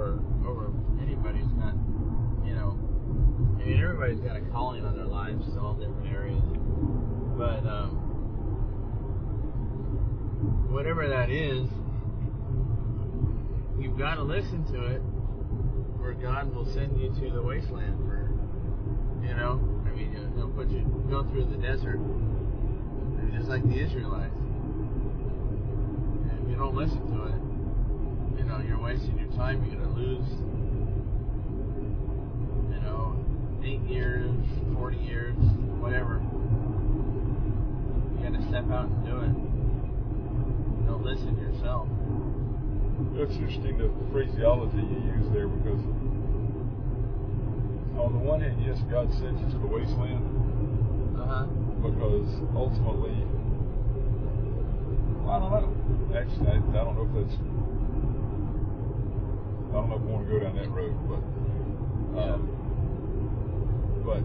over over anybody who's not, you know, I mean, everybody's got a calling on their lives, in all different areas, but um, whatever that is, you've got to listen to it, or God will send you to the wasteland for, you know, I mean, He'll put you go through the desert, just like the Israelites. If you don't listen to it, know, you're wasting your time. You're gonna lose, you know, eight years, forty years, whatever. You gotta step out and do it. Don't listen to yourself. It's interesting the phraseology you use there because, on the one hand, yes, God sent you to the wasteland Uh huh. because ultimately, well, I don't know. Actually, I, I don't know if that's. I don't know if I want to go down that road, but. Um, but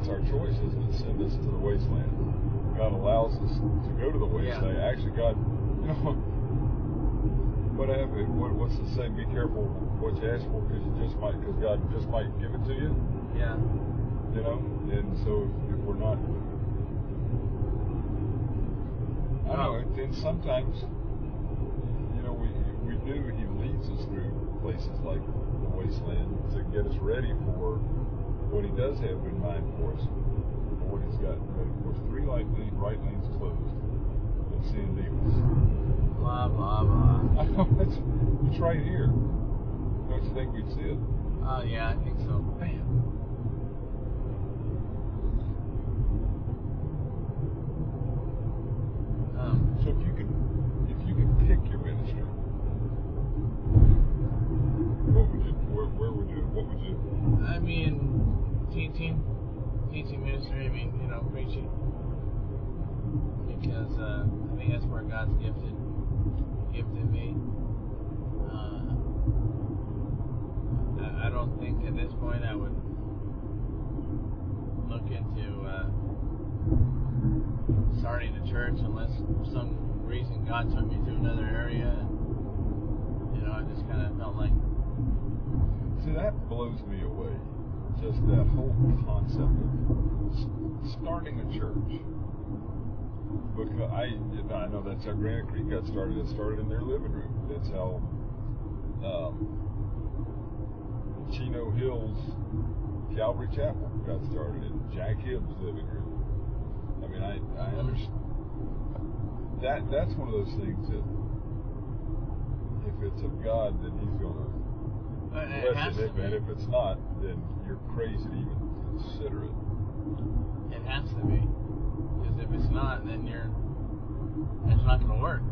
it's our choice, isn't it? Send us to the wasteland. God allows us to go to the wasteland. Actually, God, you know, what happened? What, what's the saying? Be careful what you ask for, because you just might, because God just might give it to you. Yeah. You know, and so if we're not, I don't know. And then sometimes, you know, we we do. He leads us through places like the wasteland to get us ready for what He does have in mind for us, for what He's got ready for us. Three right lanes, right lanes closed, and San Dimas. Blah blah blah. I know it's, it's right here. Don't you think we'd see it? Oh yeah, I think so. Bam. Teaching, teaching ministry. I mean, you know, preaching, because uh, I think that's where God's gifted, gifted me. Uh, I, don't think at this point I would look into uh, starting a church unless for some reason God took me to another area. You know, I just kind of felt like, See, that blows me away. Just that whole concept of starting a church. Because I, I know that's how Granite Creek got started. It started in their living room. That's how um, Chino Hills Calvary Chapel got started in Jack Hibbs' living room. I mean, I, I understand. That that's one of those things that if it's of God, then He's gonna uh, it has it. to If, and if it's not, then you're crazy to even consider it. It has to be. Because if it's not, then you're. It's not going to work.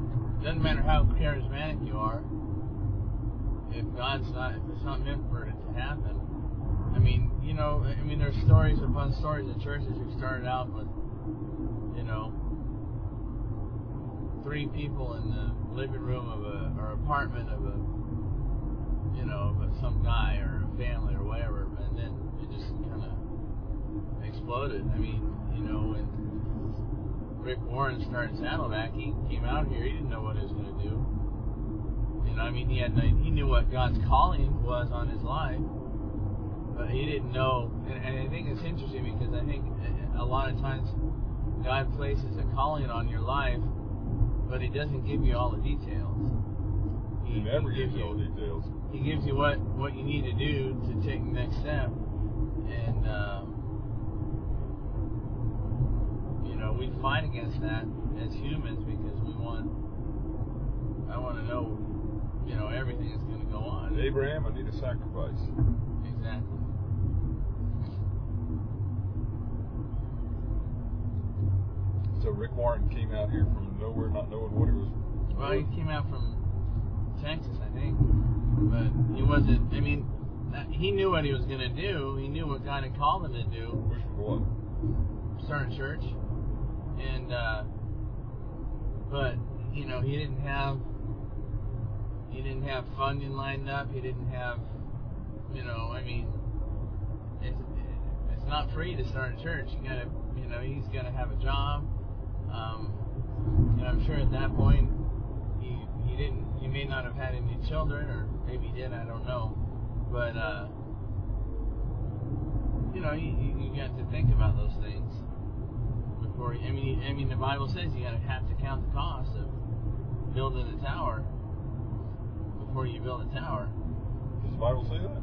Doesn't matter how charismatic you are. If God's not, if it's not meant for it to happen. I mean, you know, I mean, there's stories upon stories of churches who started out with, you know, three people in the living room of a or apartment of a, you know, some guy or a family or whatever, and then it just kind of exploded. I mean, you know, when Rick Warren started Saddleback, he came out here. He didn't know what he was going to do. You know, I mean, he had he knew what God's calling was on his life, but he didn't know. And, and I think it's interesting because I think a lot of times God places a calling on your life, but He doesn't give you all the details. He never gives gives you all details. he gives you what what you need to do to take the next step, and um, you know we fight against that as humans because we want. I want to know, you know, everything that's going to go on. Abraham, I need a sacrifice. Exactly. So Rick Warren came out here from nowhere, not knowing what he was. Well, he came out from Texas, I think, but he wasn't. I mean, that- he knew what he was going to do. He knew what God had called him to do. Which was what? start a church, and uh, but you know he didn't have he didn't have funding lined up. He didn't have you know I mean he not free to start a church. You gotta, you know, he's gotta have a job. Um, and I'm sure at that point he didn't he may not have had any children or maybe he did I don't know, but uh, you know you, you got to think about those things before. I mean I mean the Bible says you gotta have to count the cost of building a tower before you build a tower. Does the Bible say that?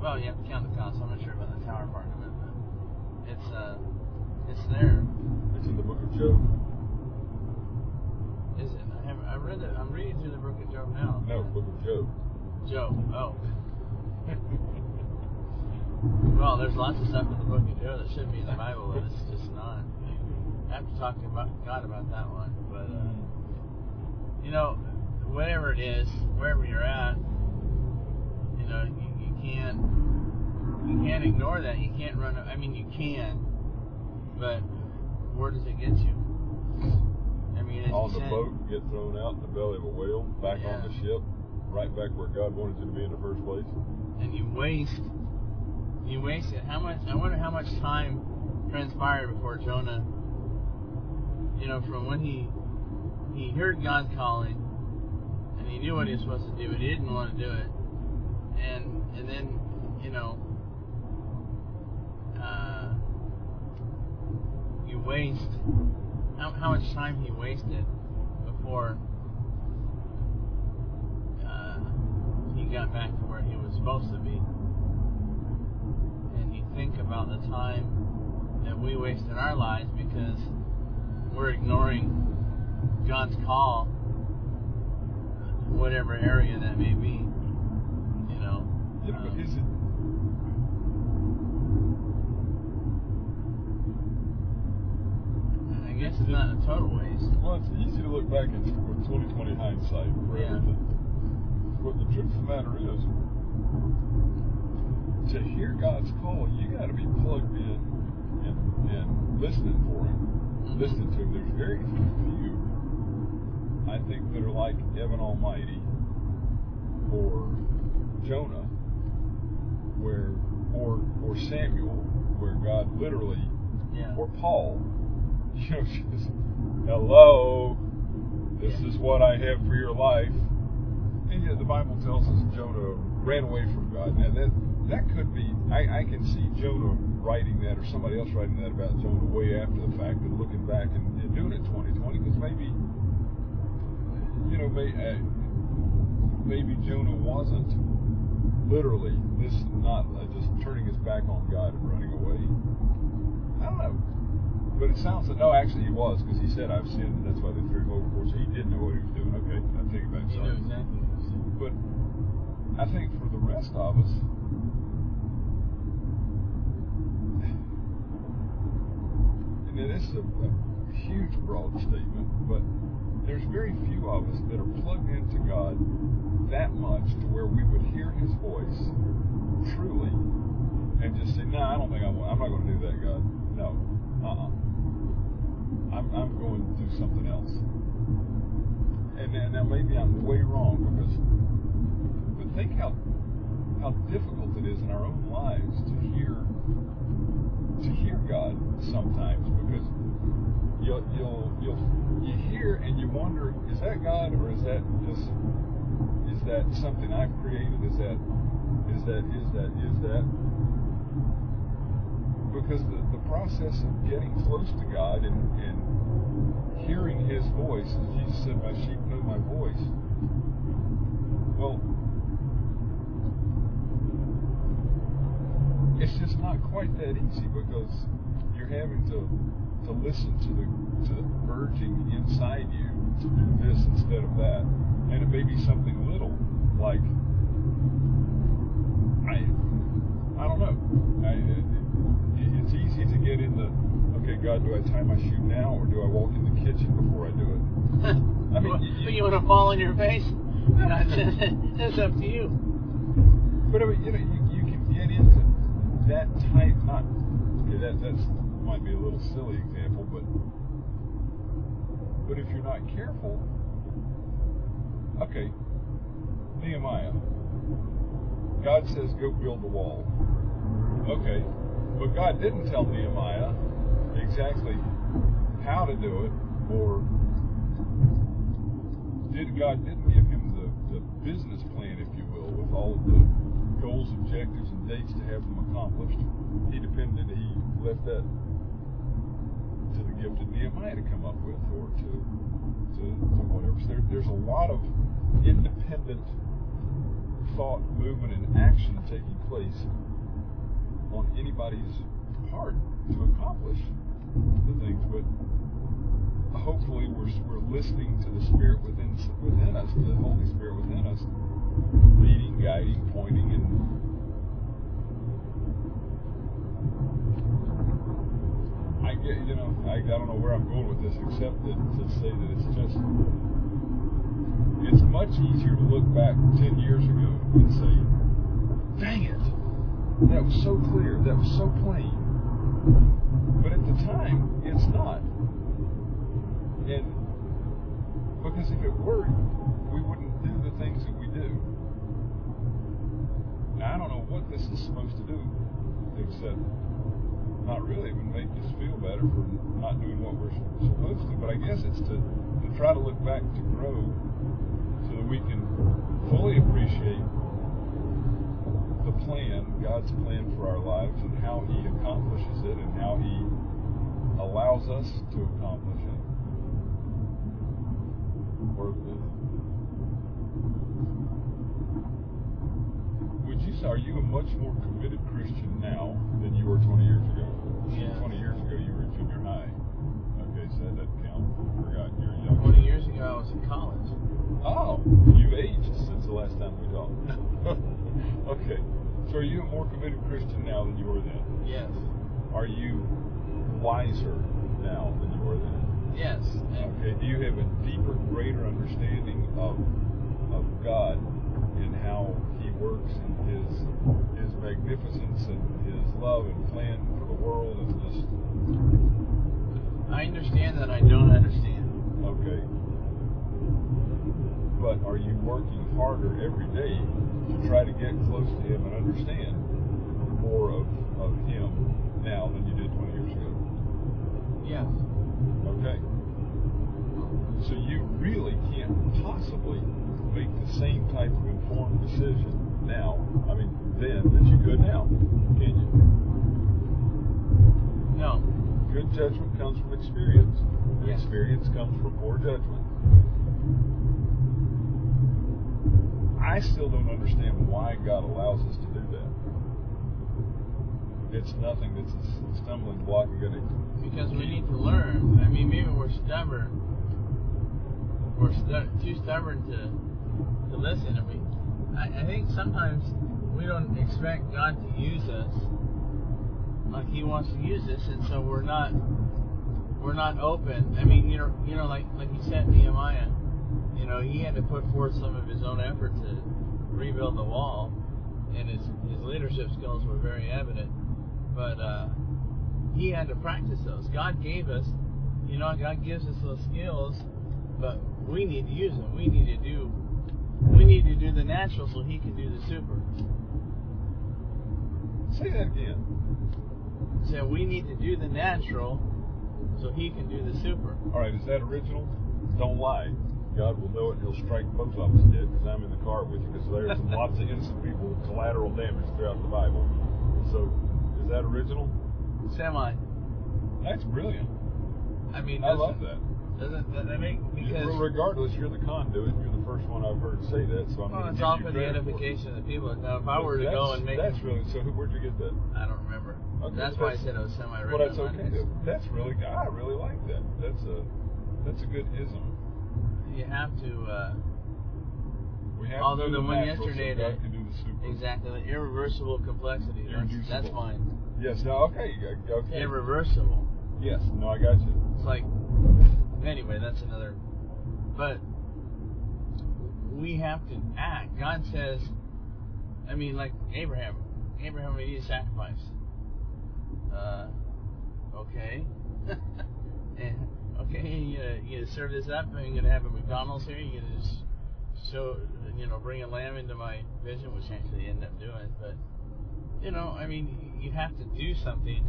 Well, you have to count the cost. I'm not sure about the tower part of it, but it's uh it's there. It's in the book of Job. Is it? I haven't. I read it. I'm reading through the book of Job now. No, book of Job. Job. Oh. well, there's lots of stuff in the book of Job that should be in the Bible, but it's just not. I have to talk to about God about that one. But uh, you know, whatever it is, wherever you're at, you know, you, you can't you can't ignore that. You can't run. I mean, you can, but where does it get you? I mean, on the said, boat, get thrown out in the belly of a whale, back Yeah. on the ship, right back where God wanted you to be in the first place. and you waste you waste it. How much? I wonder how much time transpired before Jonah. You know, from when he he heard God calling, and he knew what he was supposed to do, but he didn't want to do it, and and then you know. Uh, you waste how, how much time he wasted before uh, he got back to where he was supposed to be. And you think about the time that we waste in our lives because we're ignoring God's call, whatever area that may be. You know. Yeah, but um, is it? Guess it's not a total waste. Well, it's easy to look back with 2020 hindsight for Yeah. everything. But the truth of the matter is, to hear God's call, you got to be plugged in and, and listening for Him, Mhm. listening to Him. There's very few, I think, that are like Evan Almighty or Jonah, where or or Samuel, where God literally Yeah. or Paul, you know, just, hello, this Yeah. is what I have for your life. And yet the Bible tells us Jonah ran away from God. And that, that could be, I, I can see Jonah writing that or somebody else writing that about Jonah way after the fact and looking back and, and doing it 2020 because maybe, you know, may, uh, maybe Jonah wasn't literally this, not uh, just turning his back on God and running away. I don't know. But it sounds like, no, actually he was, because he said, I've sinned, and that's why they threw him overboard. So he did know what he was doing. Okay, I take it back. Sorry. exactly what. But I think for the rest of us, and this is a, a huge broad statement, but there's very few of us that are plugged into God that much to where we would hear His voice truly and just say, "No, I don't think I want. I'm not going to do that, God. No, uh-uh. I'm I'm going to do something else." And now, now maybe I'm way wrong because but think how how difficult it is in our own lives to hear to hear God sometimes because you'll you'll you'll you hear and you wonder is that God or is that just is that something I've created is that is that is that is that because the process of getting close to God and, and hearing his voice as Jesus said my sheep know my voice well it's just not quite that easy because you're having to to listen to the to the urging inside you to do this instead of that, and it may be something little like I I don't know. I, it's easy to get in the okay, God, do I tie my shoe now or do I walk in the kitchen before I do it? I mean, you- you want to fall on your face? That's up to you. But I mean, you know, you, you can get into that type. Not okay, that that's might be a little silly example, but but if you're not careful, okay, Nehemiah. God says go build the wall. Okay, But God didn't tell Nehemiah exactly how to do it, or did God didn't give him the, the business plan, if you will, with all of the goals, objectives, and dates to have them accomplished. He depended, he left that to the gift of Nehemiah to come up with, or to to, to whatever. So there, there's a lot of independent thought, movement, and action taking place on anybody's part to accomplish the things. But hopefully, we're we're listening to the Spirit within within us, the Holy Spirit within us, leading, guiding, pointing, and I get, you know, I, I don't know where I'm going with this, except that to say that it's just, it's much easier to look back 10 years ago and say, that was so clear, that was so plain. But at the time, it's not. And because if it were, we wouldn't do the things that we do. Now, I don't know what this is supposed to do, except not really even make us feel better for not doing what we're supposed to. But I guess it's to, to try to look back to grow so that we can fully appreciate the plan, God's plan for our lives, and how He accomplishes it, and how He allows us to accomplish it. Or would you say, are you a much more committed Christian now than you were 20 years ago? Yeah. 20 years ago, you were in junior high. Okay, so that doesn't count. Forgot you're young. 20 years ago, I was in college. Oh, you've aged since the last time we talked. so are you a more committed Christian now than you were then? Yes. Are you wiser now than you were then? Yes. Okay, do you have a deeper, greater understanding of of God and how He works and His His magnificence and His love and plan for the world and just I understand that I don't understand. okay. But are you working harder every day to try to get close to Him and understand more of of Him now than you did 20 years ago? Yes. Okay. So you really can't possibly make the same type of informed decision now, I mean, then, that you could now, can you? No. Good judgment comes from experience, and Yes. experience comes from poor judgment. I still don't understand why God allows us to do that. It's nothing that's a stumbling block to Because we need to learn. I mean, maybe we're stubborn. We're stu- too stubborn to to listen. I mean, I, I think sometimes we don't expect God to use us like He wants to use us, and so we're not we're not open. I mean, you know, you know, like like you said, Nehemiah. You know, he had to put forth some of his own effort to rebuild the wall, and his his leadership skills were very evident. But uh, he had to practice those. God gave us, you know, God gives us those skills, but we need to use them. We need to do, we need to do the natural so He can do the super. say that again. So we need to do the natural so He can do the super. All right, is that original? Don't lie. God will know it. and He'll strike both of us dead because I'm in the car with you. Because there's lots of innocent people with collateral damage throughout the Bible. So, is that original? Semi. That's brilliant. I mean, I love that. Doesn't that, that make because Well, regardless, you're the conduit. You're the first one I've heard say that. So I'm well, it's all for the edification of the people. Now, if I were to go and make, that's really so. Where'd you get that? I don't remember. Okay, that's but why I said it was semi. Well, that's okay. That's really. I really like that. That's a. That's a good ism. You have to. Uh, We have Although to do the one yesterday that- can do the super. Exactly, the irreversible complexity. That's, that's mine. Yes. No. Okay. Okay. Irreversible. Yes. No, I got you. It's like, anyway, that's another. But we have to act. God says, I mean, like Abraham. Abraham, we need a sacrifice. Uh, okay. and, okay, you gonna, you gonna serve this up? Are you gonna have a McDonald's here? You gonna just show, you know, bring a lamb into my vision, which actually ended up doing. But you know, I mean, you have to do something.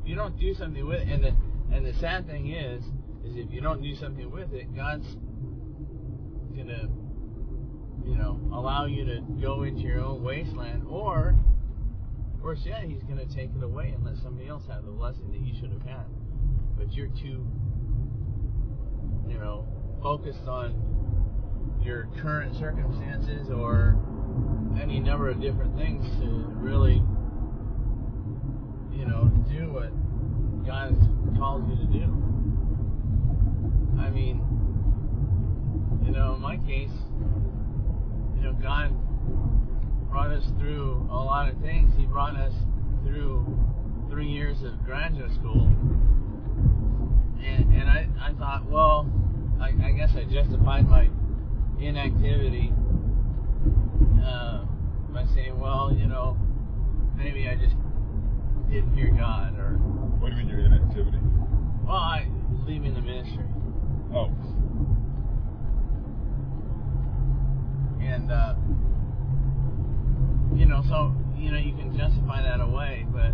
If you don't do something with it, and the and the sad thing is, is if you don't do something with it, God's gonna, you know, allow you to go into your own wasteland, or worse yet, He's gonna take it away and let somebody else have the blessing that you should have had. But you're too, you know, focused on your current circumstances or any number of different things to really, you know, do what God calls you to do. I mean, you know, in my case, you know, God brought us through a lot of things. He brought us through three years of graduate school. And, and I, I thought, well, I, I guess I justified my inactivity uh, by saying, well, you know, maybe I just didn't hear God, or What do you mean your inactivity? well, I leaving the ministry, Oh, and uh, you know, so you know, you can justify that away, but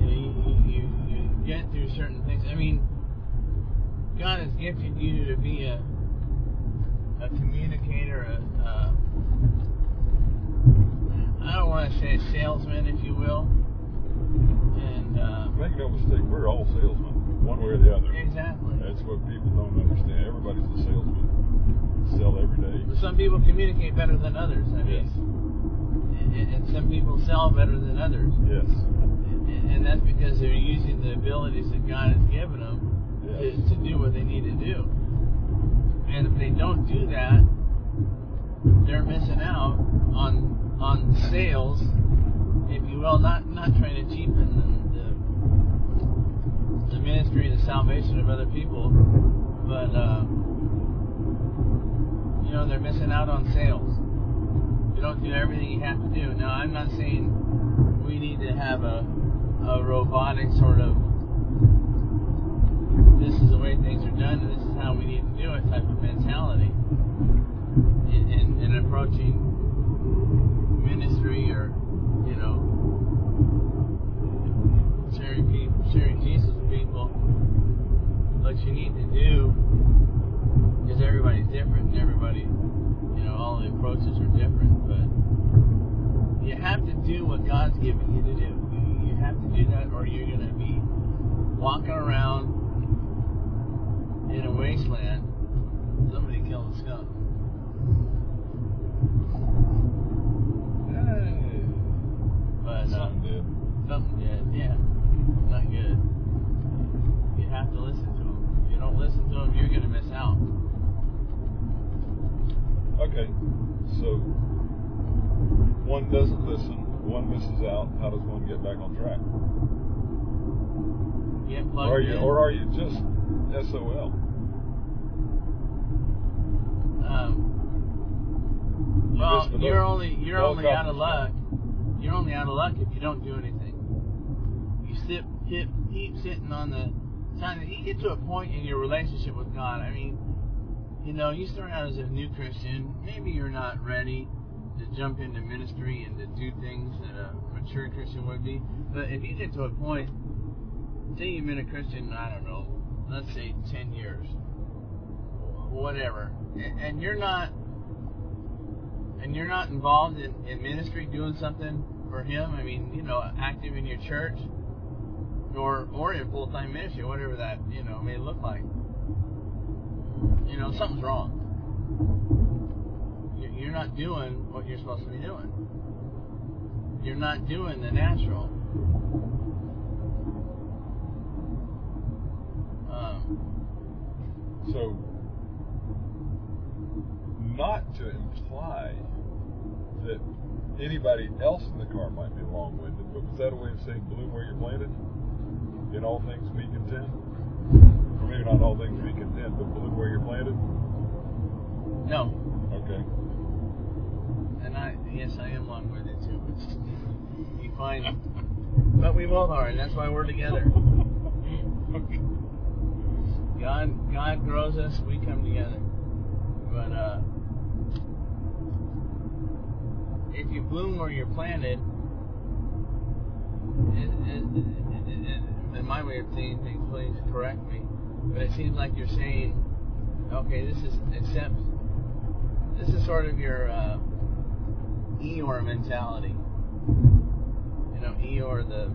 you, know, you, you, you get through certain things. I mean, God has gifted you to be a a communicator, a, a I don't want to say a salesman, if you will, and uh, make no mistake, we're all salesmen, one way or the other. exactly. That's what people don't understand. Everybody's a salesman. Sell every day. Some people communicate better than others. I Yes. mean, and, and some people sell better than others. Yes. And, and that's because they're using the abilities that God has given them. To, to do what they need to do. And if they don't do that, they're missing out on on sales, if you will. Not not trying to cheapen the, the, the ministry and the salvation of other people, but uh, you know they're missing out on sales. You don't do everything you have to do. Now I'm not saying we need to have a a robotic sort of this is the way things are done and this is how we need to do it type of mentality. In, in, in approaching ministry or you know sharing people sharing Jesus with people what you need to do because everybody's different and everybody you know all the approaches are different but you have to do what God's given you to do. You, you have to do that or you're going to be walking around in a wasteland, somebody killed a skunk. But uh, Something did. something did, yeah, not good. You have to listen to them. If you don't listen to them, you're gonna miss out. Okay. So one doesn't listen, one misses out. How does one get back on track? Get plugged Or are you, in. or are you just SOL? um, You well, you're boat. only you're only out of luck. You're only out of luck if you don't do anything. You sit, keep, keep sitting on the side. You get to a point in your relationship with God. I mean, you know, you start out as a new Christian. Maybe you're not ready to jump into ministry and to do things that a mature Christian would be. But if you get to a point, say you've been a Christian, I don't know, let's say 10 years, whatever, and, you're not and you're not involved in, in ministry doing something for him, I mean, you know, active in your church or or in full time ministry, whatever that, you know, may look like. You know, something's wrong. You're not doing what you're supposed to be doing. You're not doing the natural. So, not to imply that anybody else in the car might be long-winded, but was that a way of saying bloom where you're planted? In all things be content? Or maybe not all things be content, but bloom where you're planted? no, Okay. and I yes I am long winded too, but you find but we both are, and that's why we're together. okay. God God grows us, we come together. But uh if you bloom where you're planted, it, it, it, in my way of seeing things, please correct me, but it seems like you're saying, okay, this is accept. This is sort of your uh, Eeyore mentality. You know, Eeyore, the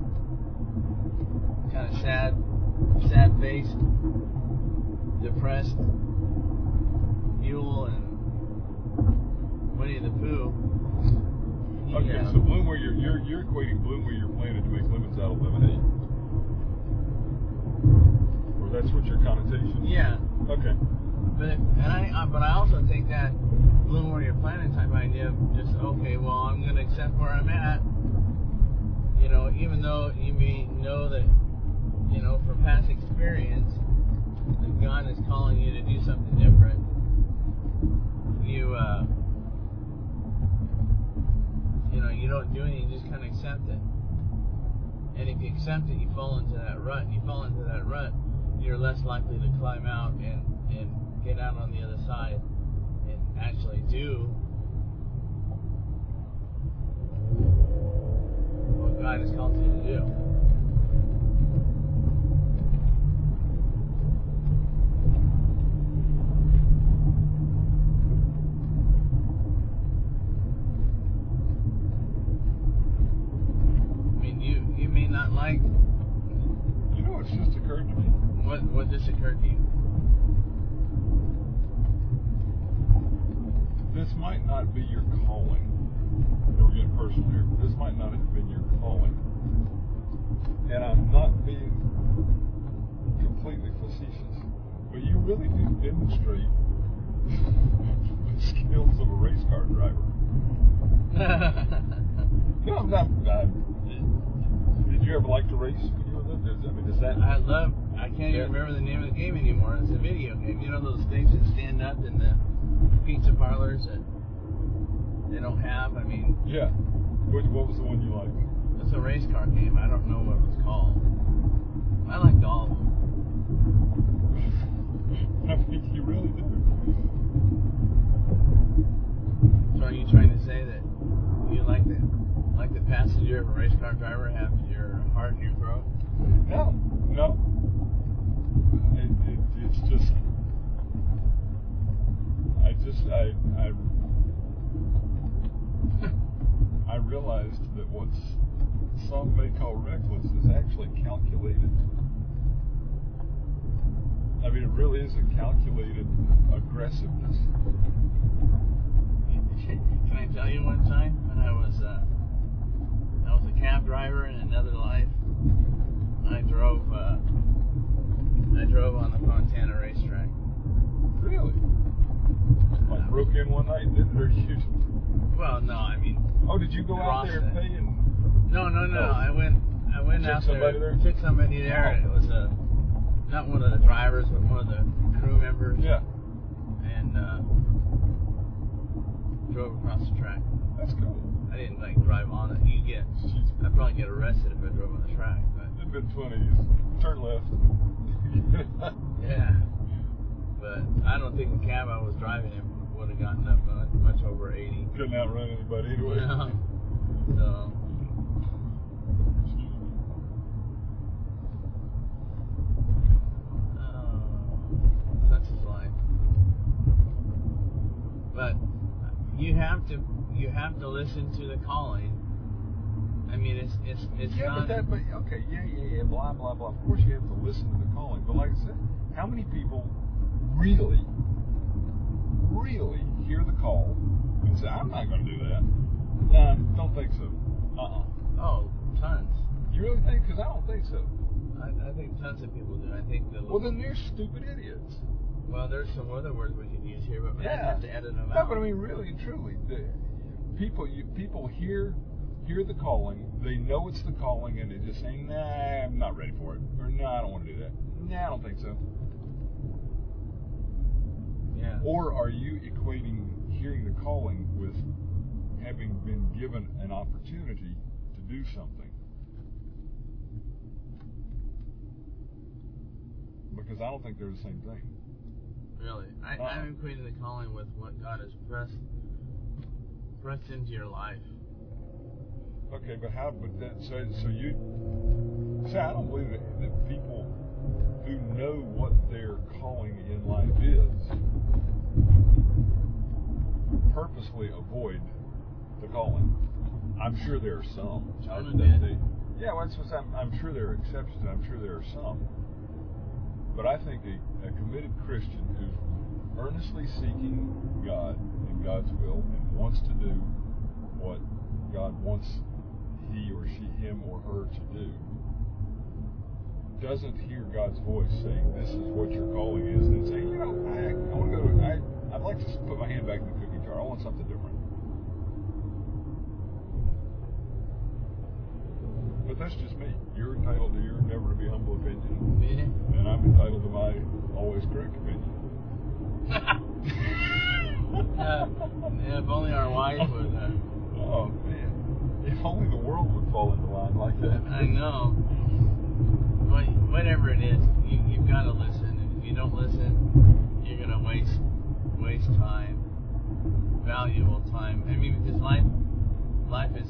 kind of sad, sad faced, depressed mule and Winnie the Pooh. Okay, uh, so bloom where you're you're you're equating bloom where you're planted to make lemons out of lemonade. Or that's what your connotation. Is. yeah, Okay. but if, and I, uh, but I also think that bloom where you're planted type idea of just okay, well I'm gonna accept where I'm at. You know, even though you may know that, you know, from past experience, that God is calling you to do something different. You, uh, you know, you don't do anything, you just kind of accept it. And if you accept it, you fall into that rut. And you fall into that rut, you're less likely to climb out and, and get out on the other side and actually do what God has called you to do. I mean, you you may not like You know, it's just occurred to me. what what just occurred to you. This might not be your calling. You know, we're getting personal here. but This might not have been your calling. And I'm not being completely facetious, but you really do demonstrate the skills of a race car driver. No, I'm not. Uh, did you ever like to race when you were little? Does- I mean, does that? I love. I can't Yeah. even remember the name of the game anymore. It's a video game. You know those things that stand up in the parlors that they don't have. I mean, Yeah. What, what was the one you liked? it's a race car game. I don't know what it was called. I liked all of them. I mean, you really do. So are you trying to say that you like the like the passenger of a race car driver have your heart in your throat? No, no. It, it, it's just, I just, I, I, I realized that what some may call reckless is actually calculated. I mean, it really is a calculated aggressiveness. Can I tell you one time when I was uh, I was a cab driver in another life. I drove uh, I drove on the Fontana racetrack. Really? Like broke in one night and didn't hurt you? Well, no, I mean Oh, did you go out there and pay and? no, no, no. Oh. I went I went out somebody there? took somebody there. and It was a not one of the drivers, but one of the crew members. Yeah, And uh, drove across the track. that's cool. I didn't like drive on it. You get. I'd probably get arrested if I drove on the track, but. It'd been funny. Turn left. Yeah. But I don't think the cab I was driving in would have gotten up much, much over 80. Couldn't outrun anybody anyway. No. So, oh, such is life. But you have to you have to listen to the calling. I mean, it's it's it's yeah, not. but that, but okay, yeah, yeah, yeah, blah, blah, blah. Of course, you have to listen to the calling. But like I said, how many people really, really hear the call and say, "I'm not going to do that"? Nah, don't think so. Uh-uh. oh, tons. You really think? Because I don't think so. I, I think tons of people do. I think the Well, then they're stupid idiots. Well, there's some other words we could use here, but we Yeah. have to edit them No, out. No, but I mean, really and truly, the, people you people hear hear the calling. They know it's the calling, and they just say, "Nah, I'm not ready for it," or "Nah, I don't want to do that." Nah, I don't think so. Yeah. Or are you equating hearing the calling with having been given an opportunity to do something? Because I don't think they're the same thing. Really, I, Uh-uh. I'm equating the calling with what God has pressed press into your life. Okay, but how? But that so so you. See, I don't believe that, that people who know what their calling in life is purposely avoid the calling. I'm sure there are some. They- yeah, well, that's I'm, I'm sure there are exceptions. I'm sure there are some. But I think a, a committed Christian who's earnestly seeking God and God's will and wants to do what God wants he or she, him or her to do, doesn't hear God's voice saying, "This is what your calling is," and say, "You know, I, I want to go. To, I, I'd like to put my hand back in the cookie jar. I want something different." But that's just me. You're entitled to your never to be humble opinion, Yeah. and I'm entitled to my always correct opinion. Uh, if only our wife would. Uh, Oh man, if only the world would fall into line like that. I know. Whatever it is, you, you've got to listen. And if you don't listen, you're gonna waste waste time, valuable time. I mean, because life life is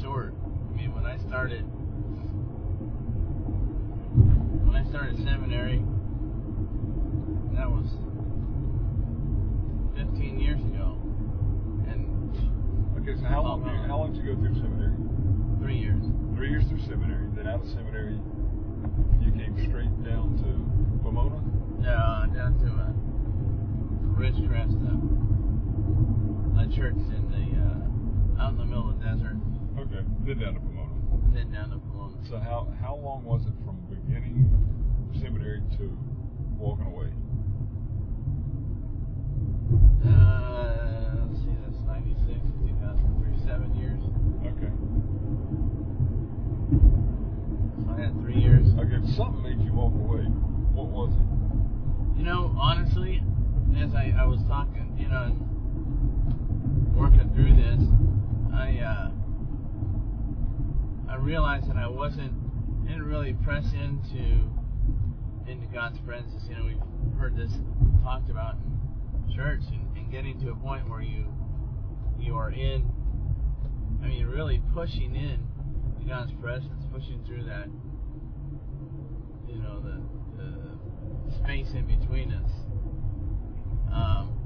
short. I mean, when I started when I started seminary, that was 15 years ago, and Okay, so how long? How long did you go through seminary? three years. Three years through seminary. Then out of seminary, you came straight down to Pomona. Uh, down to uh, Ridgecrest, uh, a church in the uh, out in the middle of the desert, Okay, then down to Pomona. and then down to Pomona. So how how long was it from beginning seminary to walking away? Uh, let's see, that's 96, 2003, seven years. Okay. Three years. Okay, if something made you walk away. What was it? You know, honestly, as I, I was talking, you know, working through this, I uh, I realized that I wasn't didn't really press into into God's presence. You know, we've heard this talked about in church, and, and getting to a point where you you are in. I mean, really pushing in to God's presence, pushing through that. You know, the the space in between us. Um,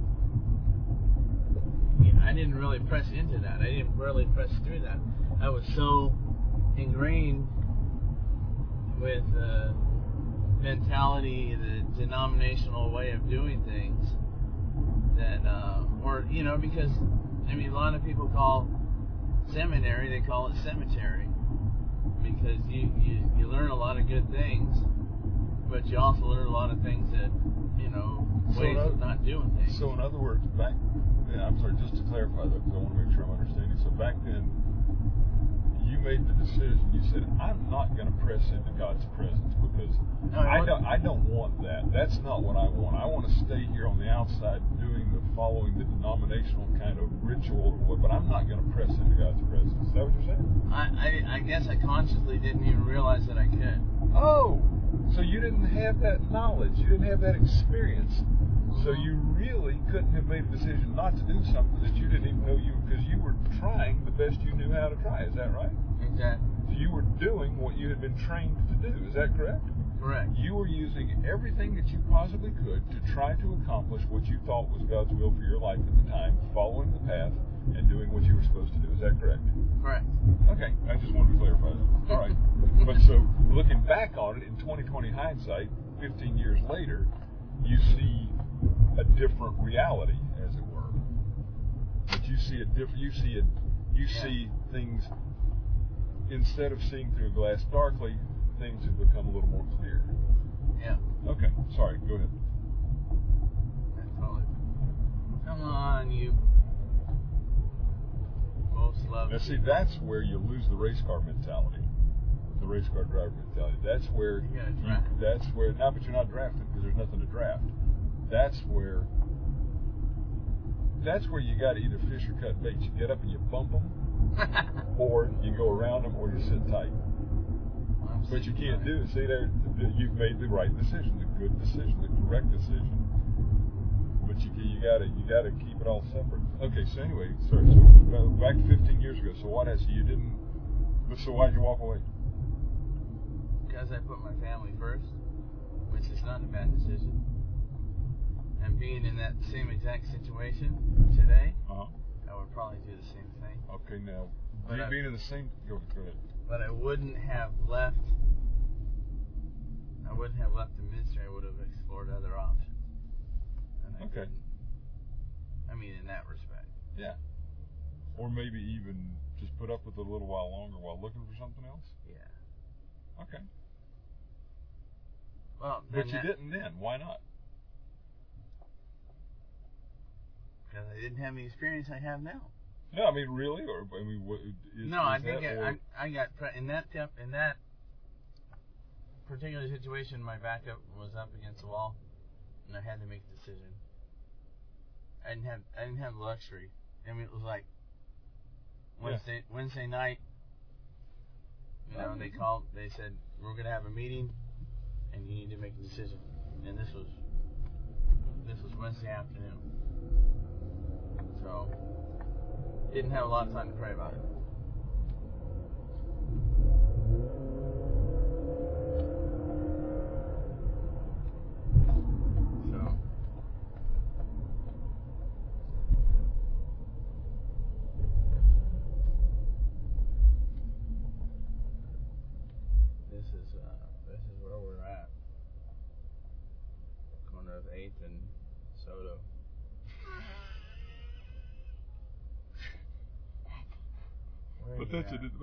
I didn't really press into that. I didn't really press through that. I was so ingrained with the mentality, the denominational way of doing things that, uh, or you know, because I mean, a lot of people call seminary, they call it cemetery because you you, you learn a lot of good things, but you also learn a lot of things that you know So ways in of not doing things. So in other words, back. Yeah, I'm sorry. Just to clarify that, because I want to make sure I'm understanding. So back then, you made the decision. You said, "I'm not going to press into God's presence because No, I I don't. I don't want that. That's not what I want. I want to stay here on the outside, following the denominational kind of ritual, or what, but I'm not going to press into God's presence." Is that what you're saying? I, I I guess I consciously didn't even realize that I could. Oh, so you didn't have that knowledge. You didn't have that experience. So mm-hmm. you really couldn't have made a decision not to do something that you didn't even know you because you were trying the best you knew how to try. Is that right? Exactly. So you were doing what you had been trained to do. Is that correct? Correct. You were using everything that you possibly could to try to accomplish what you thought was God's will for your life at the time, following the path and doing what you were supposed to do. Is that correct? Correct. Okay, I just wanted to clarify that. All right. But so, looking back on it in 2020 hindsight, 15 years later, you see a different reality, as it were. But you see a different. You see it. You Yeah. see things instead of seeing through a glass darkly. Things have become a little more clear. Yeah. Okay. Sorry. Go ahead. I totally. Come on, you. Most love. Now, see, that's where you lose the race car mentality, the race car driver mentality. That's where You gotta draft. that's where now, but you're not drafted because there's nothing to draft. That's where that's where you got to either fish or cut bait. You get up and you bump them, or you go around them, or you sit tight. But you can't do it. See, there, you've made the right decision, the good decision, the correct decision. But you you gotta you gotta keep it all separate. Okay, so anyway, sorry. So back 15 years ago. So what? So you didn't. So why'd you walk away? Because I put my family first, which is not a bad decision. And being in that same exact situation today, Uh huh. I would probably do the same thing. Okay, now But you I- being in the same. Go ahead. But I wouldn't have left. I wouldn't have left the ministry. I would have explored other options. And I Okay. didn't. I mean, in that respect. Yeah. Or maybe even just put up with it a little while longer while looking for something else. Yeah. Okay. Well, But you didn't then. Why not? Because I didn't have the experience I have now. No, I mean really, or I mean, what, is, no, I is think I, or- I, I got pre- in that temp, in that particular situation. My backup was up against the wall, and I had to make a decision. I didn't have I didn't have luxury. I mean, it was like Yeah. Wednesday Wednesday night. You know, they mm-hmm. called. They said we're gonna have a meeting, and you need to make a decision. And this was this was Wednesday afternoon. So didn't have a lot of time to pray about it.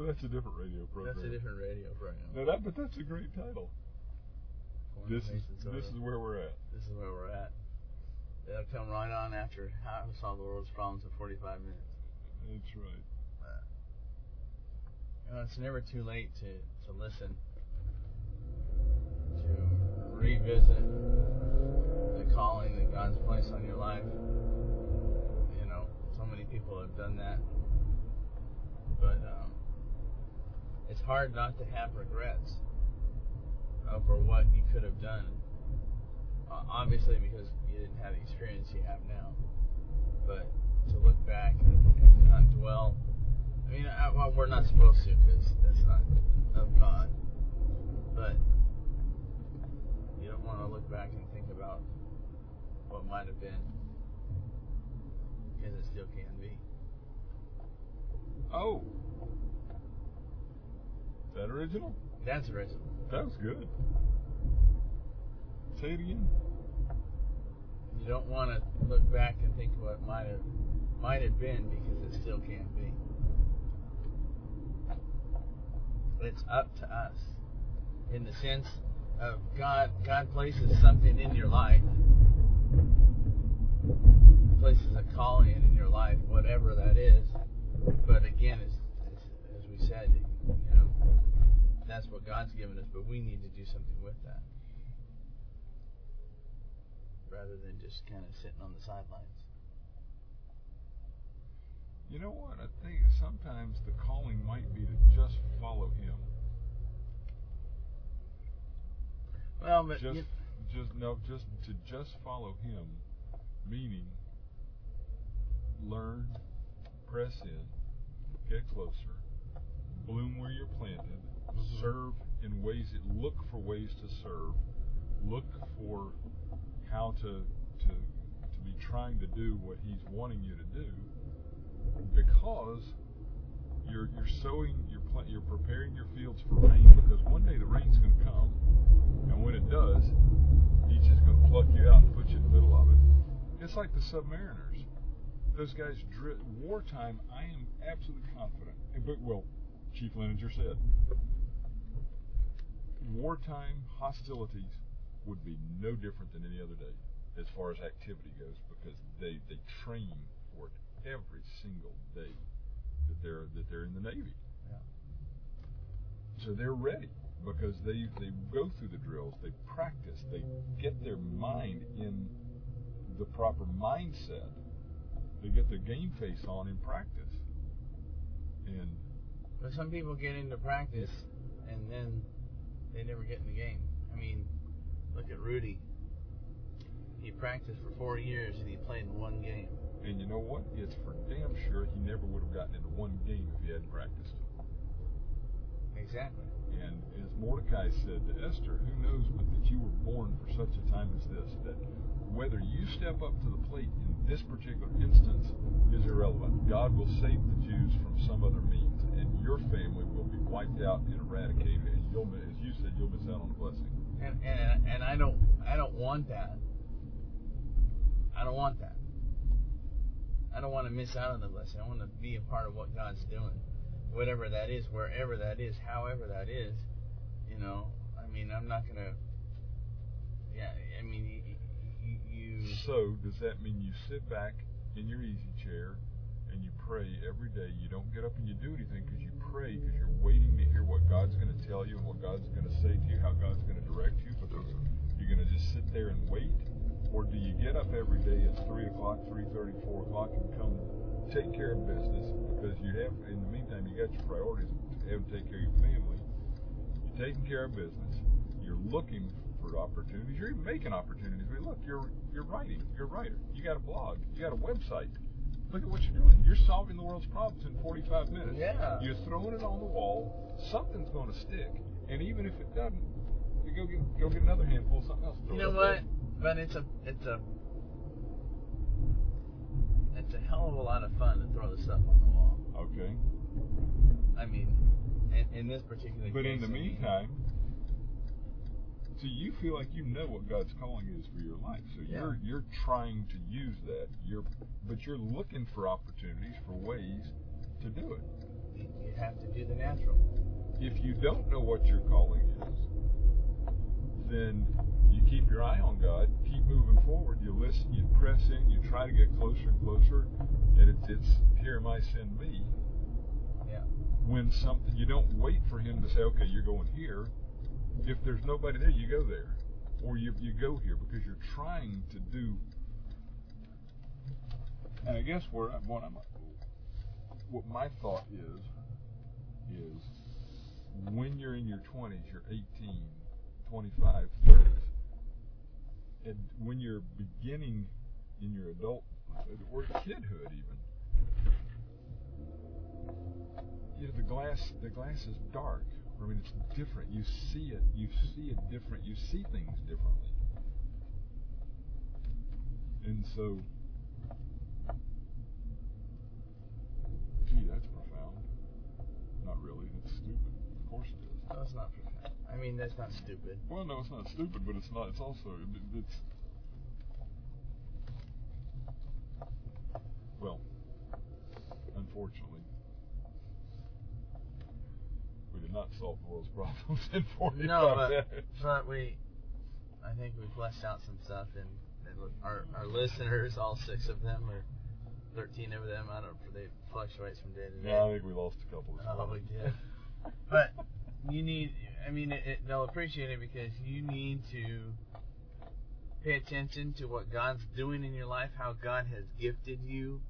That's a but that's a different radio program. That's a different radio program. No, that but that's a great title. This is Eighth and Soto. this is where we're at. This is where we're at. It'll come right on after how to solve the world's problems in 45 minutes. That's right. You know, it's never too late to, to listen, to revisit the calling that God's placed on your life. You know, so many people have done that. But um, it's hard not to have regrets over what you could have done. Uh, obviously, because you didn't have the experience you have now. But to look back and, and not dwell. I mean, I, well, we're not supposed to because that's not of God. But you don't want to look back and think about what might have been because it still can be. Oh, is that original? That's original. That was good. Say it again. You don't want to look back and think what might have might have been because it still can't be. It's up to us in the sense of God. God places something in your life, places a calling in your life, whatever that is. But again, as, as, we said, that's what God's given us. But we need to do something with that rather than just kind of sitting on the sidelines. You know what? I think sometimes the calling might be to just follow Him. Well, but Just, you, just no, just to just follow Him, meaning learn, press in, get closer, bloom where you're planted, serve in ways that look for ways to serve, look for how to to to be trying to do what He's wanting you to do, because you're you're sowing, you're pla- you're preparing your fields for rain because one day the rain's going to come, and when it does, He's just going to pluck you out and put you in the middle of it. It's like the submariners. Those guys, dri- wartime. I am absolutely confident. But well, Chief Leninger said, wartime hostilities would be no different than any other day as far as activity goes because they they train for it every single day that they're that they're in the Navy. Yeah. So they're ready because they they go through the drills, they practice, they get their mind in the proper mindset. They get their game face on in practice. And But some people get into practice and then they never get in the game. I mean, look at Rudy. he practiced for four years and he played in one game. And you know what? It's for damn sure he never would have gotten into one game if he hadn't practiced. Exactly. And as Mordecai said to Esther, who knows but that you were born for such a time as this, that whether you step up to the plate in this particular instance is irrelevant. God will save the Jews from some other means, and your family will be wiped out and eradicated, and you'll, as you said, you'll miss out on the blessing. And and and I don't I don't want that. I don't want that. I don't want to miss out on the blessing. I want to be a part of what God's doing, whatever that is, wherever that is, however that is. You know, I mean, I'm not gonna. Yeah, I mean, you. you so does that mean you sit back in your easy chair and you pray every day? You don't get up and you do anything because you pray because you're waiting to hear what God's going to tell you and what God's going to say to you, how God's going to direct you. Because you're going to just sit there and wait or do you get up every day at 3 o'clock, 3.30, 4 o'clock and come take care of business because you have, in the meantime, you got your priorities. You have to take care of your family. You're taking care of business. You're looking for opportunities. You're even making opportunities. I mean, look, you're you're writing. You're a writer. You got a blog. You got a website. Look at what you're doing. You're solving the world's problems in 45 minutes. Yeah. You're throwing it on the wall. Something's going to stick. And even if it doesn't, you go get go get another handful of something else. You know what? There. But it's a it's a it's a hell of a lot of fun to throw the stuff on the wall. Okay. I mean, in, in this particular but case. in the meantime, so you feel like you know what God's calling is for your life. So yeah. you're you're trying to use that. You're but you're looking for opportunities for ways to do it. You have to do the natural. If you don't know what your calling is, then you keep your eye on God, keep moving forward, you listen, you press in, you try to get closer and closer, and it's, it's here am I, send me. Yeah. When something, you don't wait for Him to say, okay, you're going here. If there's nobody there, you go there, or you you go here because you're trying to do. And I guess where what I'm, what my thought is, is when you're in your 20s, you're 18, 25, 30s and when you're beginning in your adult or kidhood even you know the glass the glass is dark i mean it's different you see it you see it different you see things differently and so gee that's profound not really that's stupid of course it is no it's not profound I mean, that's not stupid. Well, no, it's not stupid, but it's not. It's also it's. Well, unfortunately, not solve the world's problems in 45 no, but, but we, I think we fleshed out some stuff, and, and our our listeners, all six of them, or 13 of them, I don't know, they fluctuates from day to day. Yeah, I think we lost a couple. Of oh, we did. but you need I mean, it, it, they'll appreciate it because you need to pay attention to what God's doing in your life, how God has gifted you,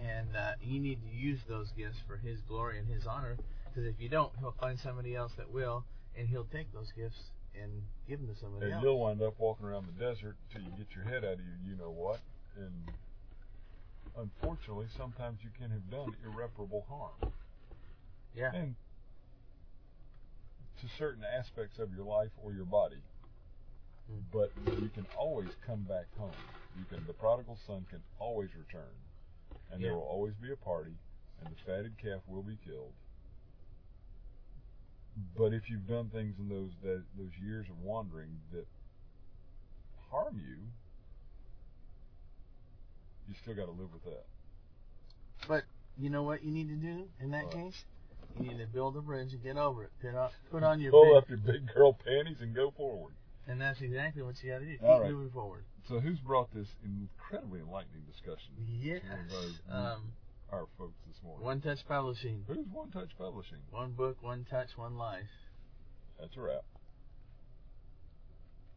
and uh, you need to use those gifts for His glory and His honor. Because if you don't, He'll find somebody else that will, and He'll take those gifts and give them to somebody and else. And you'll wind up walking around the desert till you get your head out of you, you know what, and unfortunately, sometimes you can have done irreparable harm. Yeah. And to certain aspects of your life or your body. Hmm. But you can always come back home. You can the prodigal son can always return. And yeah. there will always be a party and the fatted calf will be killed. But if you've done things in those that, those years of wandering that harm you, you still got to live with that. But you know what you need to do in that case? You need to build a bridge and get over it. Put on, put on your pull big, up your big girl panties and go forward. And that's exactly what you got to do. Keep right. moving forward. So who's brought this incredibly enlightening discussion? Yes. Um, our folks this morning. One Touch Publishing. Who's One Touch Publishing? One book, one touch, one life. That's a wrap.